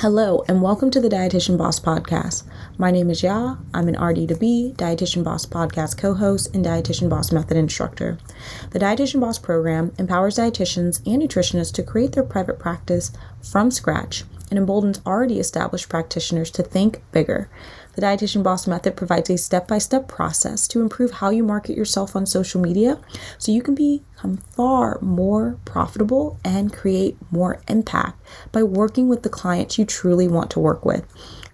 Hello, and welcome to the Dietitian Boss Podcast. My name is Yaa. I'm an RD2B, Dietitian Boss Podcast co host, and Dietitian Boss Method instructor. The Dietitian Boss program empowers dietitians and nutritionists to create their private practice from scratch and emboldens already established practitioners to think bigger. The Dietitian Boss Method provides a step by step process to improve how you market yourself on social media so you can become far more profitable and create more impact by working with the clients you truly want to work with.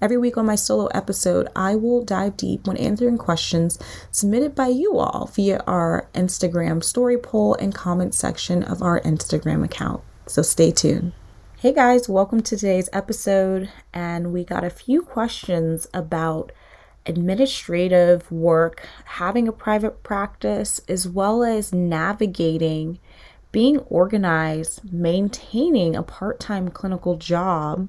Every week on my solo episode, I will dive deep when answering questions submitted by you all via our Instagram story poll and comment section of our Instagram account. So stay tuned. Hey guys, welcome to today's episode. And we got a few questions about administrative work, having a private practice, as well as navigating being organized, maintaining a part time clinical job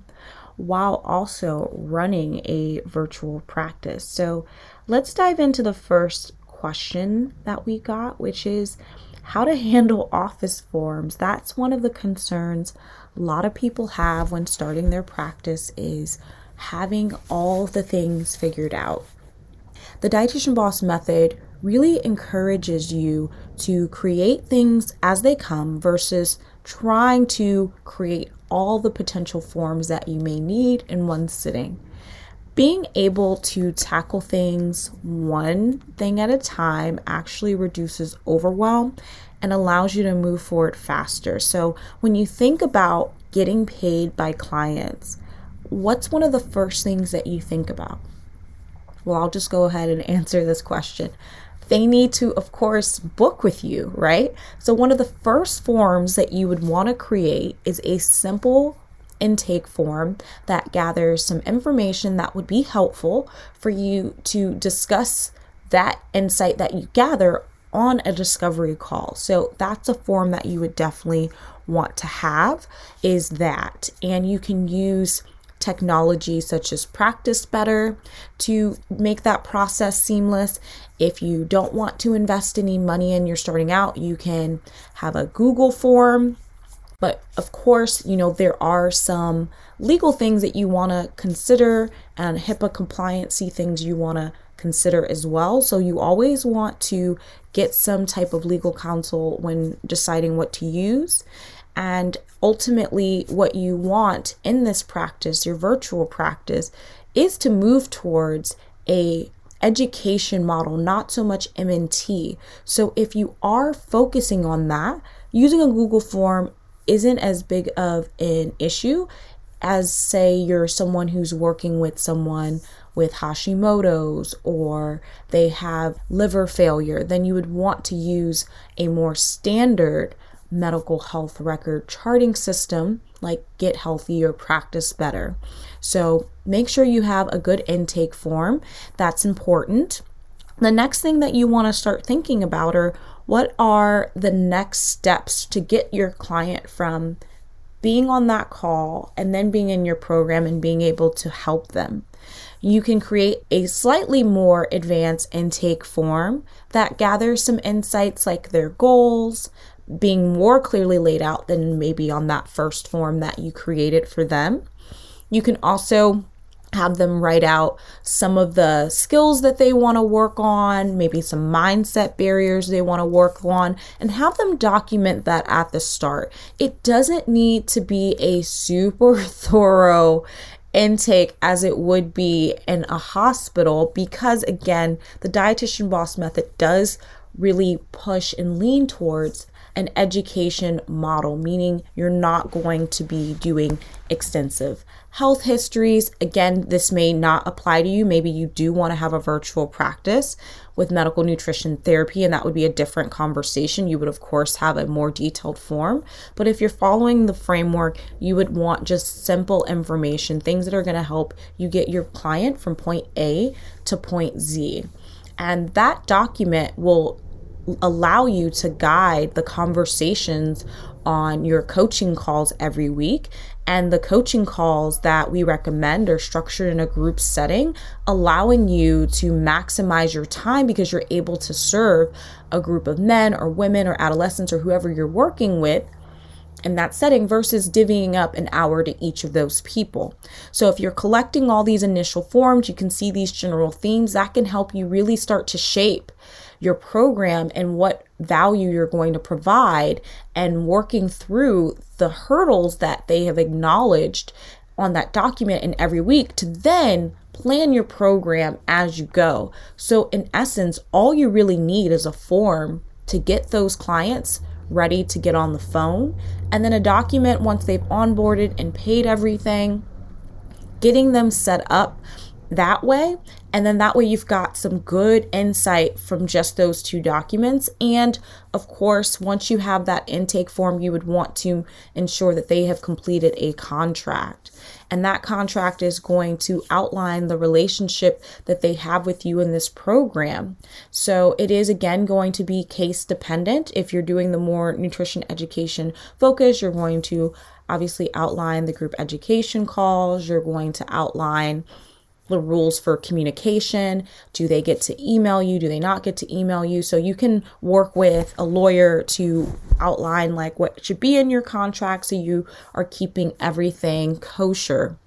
while also running a virtual practice. So let's dive into the first question that we got, which is how to handle office forms. That's one of the concerns a lot of people have when starting their practice is having all the things figured out. The Dietitian Boss method really encourages you to create things as they come versus trying to create all the potential forms that you may need in one sitting. Being able to tackle things one thing at a time actually reduces overwhelm and allows you to move forward faster. So, when you think about getting paid by clients, what's one of the first things that you think about? Well, I'll just go ahead and answer this question. They need to, of course, book with you, right? So, one of the first forms that you would want to create is a simple intake form that gathers some information that would be helpful for you to discuss that insight that you gather on a discovery call. So that's a form that you would definitely want to have is that and you can use technology such as practice better to make that process seamless if you don't want to invest any money and you're starting out you can have a google form but of course you know there are some legal things that you want to consider and hipaa compliancy things you want to consider as well. So you always want to get some type of legal counsel when deciding what to use. And ultimately, what you want in this practice, your virtual practice, is to move towards a education model, not so much MNT. So if you are focusing on that, using a Google form isn't as big of an issue as say you're someone who's working with someone with Hashimoto's or they have liver failure, then you would want to use a more standard medical health record charting system like Get Healthie or Practice Better. So make sure you have a good intake form. That's important. The next thing that you want to start thinking about are what are the next steps to get your client from being on that call and then being in your program and being able to help them. You can create a slightly more advanced intake form that gathers some insights like their goals, being more clearly laid out than maybe on that first form that you created for them. You can also have them write out some of the skills that they want to work on, maybe some mindset barriers they want to work on, and have them document that at the start. It doesn't need to be a super thorough intake as it would be in a hospital because, again, the dietitian boss method does really push and lean towards an education model, meaning you're not going to be doing extensive health histories. Again, this may not apply to you. Maybe you do want to have a virtual practice with medical nutrition therapy, and that would be a different conversation. You would, of course, have a more detailed form. But if you're following the framework, you would want just simple information, things that are going to help you get your client from point A to point Z. And that document will allow you to guide the conversations on your coaching calls every week. And the coaching calls that we recommend are structured in a group setting, allowing you to maximize your time because you're able to serve a group of men or women or adolescents or whoever you're working with in that setting versus divvying up an hour to each of those people. So if you're collecting all these initial forms, you can see these general themes that can help you really start to shape your program and what value you're going to provide and working through the hurdles that they have acknowledged on that document in every week to then plan your program as you go. So, in essence, all you really need is a form to get those clients ready to get on the phone, and then a document once they've onboarded and paid everything, getting them set up that way. And then that way you've got some good insight from just those two documents. And of course, once you have that intake form, you would want to ensure that they have completed a contract. And that contract is going to outline the relationship that they have with you in this program. So it is again going to be case dependent. If you're doing the more nutrition education focus, you're going to obviously outline the group education calls, you're going to outline the rules for communication. Do they get to email you? Do they not get to email you? So you can work with a lawyer to outline like what should be in your contract so you are keeping everything kosher.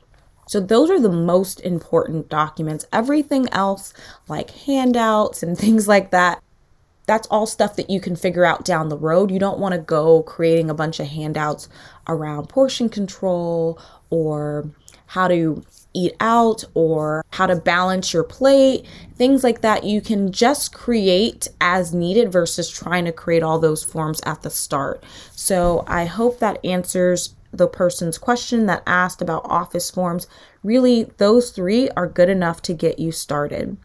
So, those are the most important documents. Everything else, like handouts and things like that, that's all stuff that you can figure out down the road. You don't want to go creating a bunch of handouts around portion control or how to eat out or how to balance your plate, things like that. You can just create as needed versus trying to create all those forms at the start. So I hope that answers the person's question that asked about office forms. Really, those three are good enough to get you started.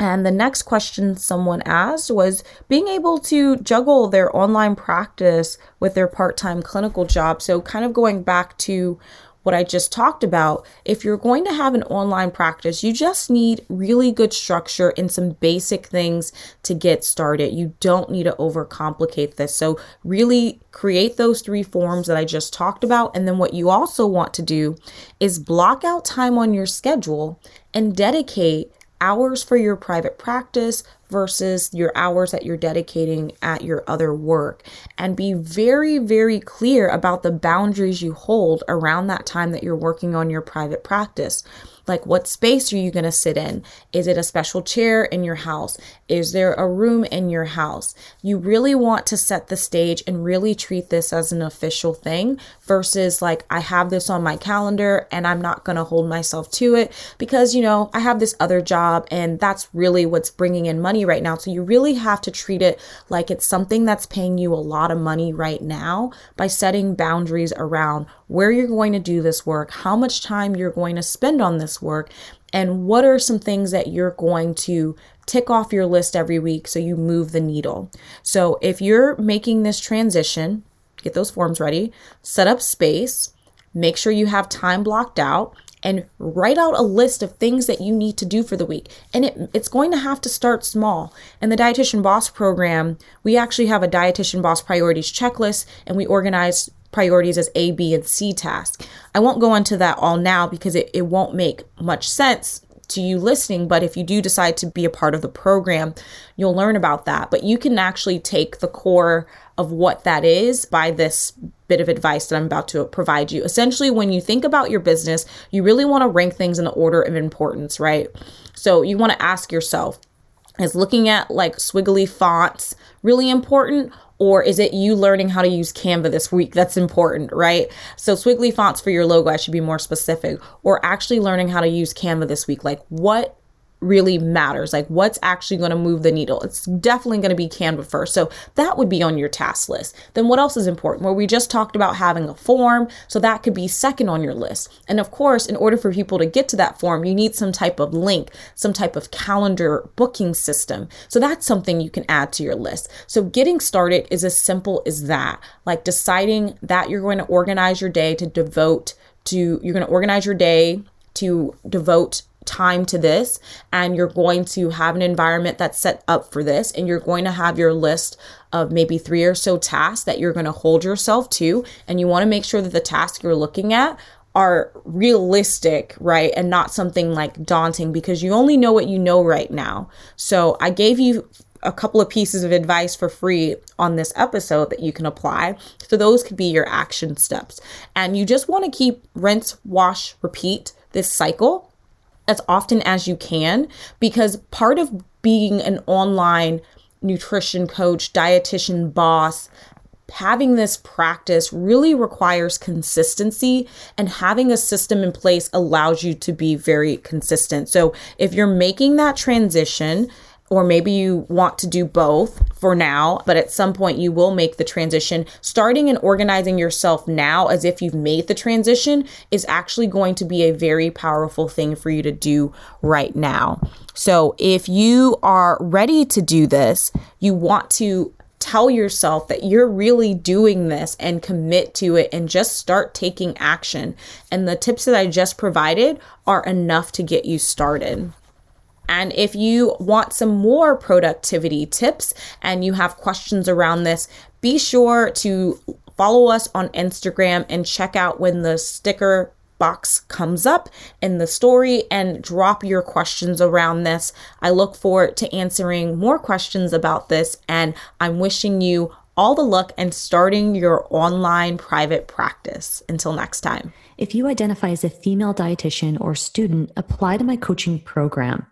And the next question someone asked was being able to juggle their online practice with their part time clinical job. So, kind of going back to what I just talked about, if you're going to have an online practice, you just need really good structure and some basic things to get started. You don't need to overcomplicate this. So, really create those three forms that I just talked about. And then, what you also want to do is block out time on your schedule and dedicate hours for your private practice versus your hours that you're dedicating at your other work. And be very, very clear about the boundaries you hold around that time that you're working on your private practice. Like, what space are you going to sit in? Is it a special chair in your house? Is there a room in your house? You really want to set the stage and really treat this as an official thing versus like, I have this on my calendar and I'm not going to hold myself to it because, you know, I have this other job and that's really what's bringing in money right now. So you really have to treat it like it's something that's paying you a lot of money right now by setting boundaries around where you're going to do this work, how much time you're going to spend on this work, and what are some things that you're going to tick off your list every week so you move the needle. So if you're making this transition, get those forms ready, set up space, make sure you have time blocked out and write out a list of things that you need to do for the week. And it, it's going to have to start small. In the Dietitian Boss program, we actually have a Dietitian Boss priorities checklist and we organize priorities as A, B, and C tasks. I won't go into that all now because it, it won't make much sense to you listening, but if you do decide to be a part of the program, you'll learn about that. But you can actually take the core of what that is by this bit of advice that I'm about to provide you. Essentially, when you think about your business, you really want to rank things in the order of importance, right? So you want to ask yourself, is looking at like swiggly fonts really important or is it you learning how to use Canva this week? That's important, right? So, swiggly fonts for your logo, I should be more specific, or actually learning how to use Canva this week. Like, what really matters. Like what's actually going to move the needle? It's definitely going to be canva first. So that would be on your task list. Then what else is important? Well we just talked about having a form so that could be second on your list. And of course in order for people to get to that form you need some type of link some type of calendar booking system. So that's something you can add to your list. So getting started is as simple as that. Like deciding that you're going to organize your day to devote to you're going to organize your day to devote time to this and you're going to have an environment that's set up for this and you're going to have your list of maybe three or so tasks that you're going to hold yourself to and you want to make sure that the tasks you're looking at are realistic, right? And not something like daunting because you only know what you know right now. So I gave you a couple of pieces of advice for free on this episode that you can apply. So those could be your action steps. And you just want to keep rinse, wash, repeat this cycle as often as you can because part of being an online nutrition coach, dietitian boss, having this practice really requires consistency and having a system in place allows you to be very consistent. So if you're making that transition, or maybe you want to do both for now, but at some point you will make the transition. Starting and organizing yourself now as if you've made the transition is actually going to be a very powerful thing for you to do right now. So, if you are ready to do this, you want to tell yourself that you're really doing this and commit to it and just start taking action. And the tips that I just provided are enough to get you started. And if you want some more productivity tips and you have questions around this, be sure to follow us on Instagram and check out when the sticker box comes up in the story and drop your questions around this. I look forward to answering more questions about this, and I'm wishing you all the luck and starting your online private practice. Until next time. If you identify as a female dietitian or student, apply to my coaching program.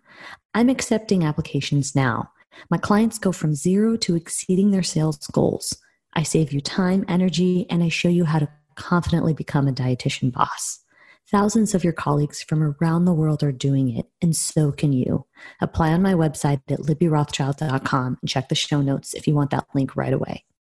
I'm accepting applications now. My clients go from zero to exceeding their sales goals. I save you time, energy, and I show you how to confidently become a dietitian boss. Thousands of your colleagues from around the world are doing it, and so can you. Apply on my website at libbyrothschild.com and check the show notes if you want that link right away.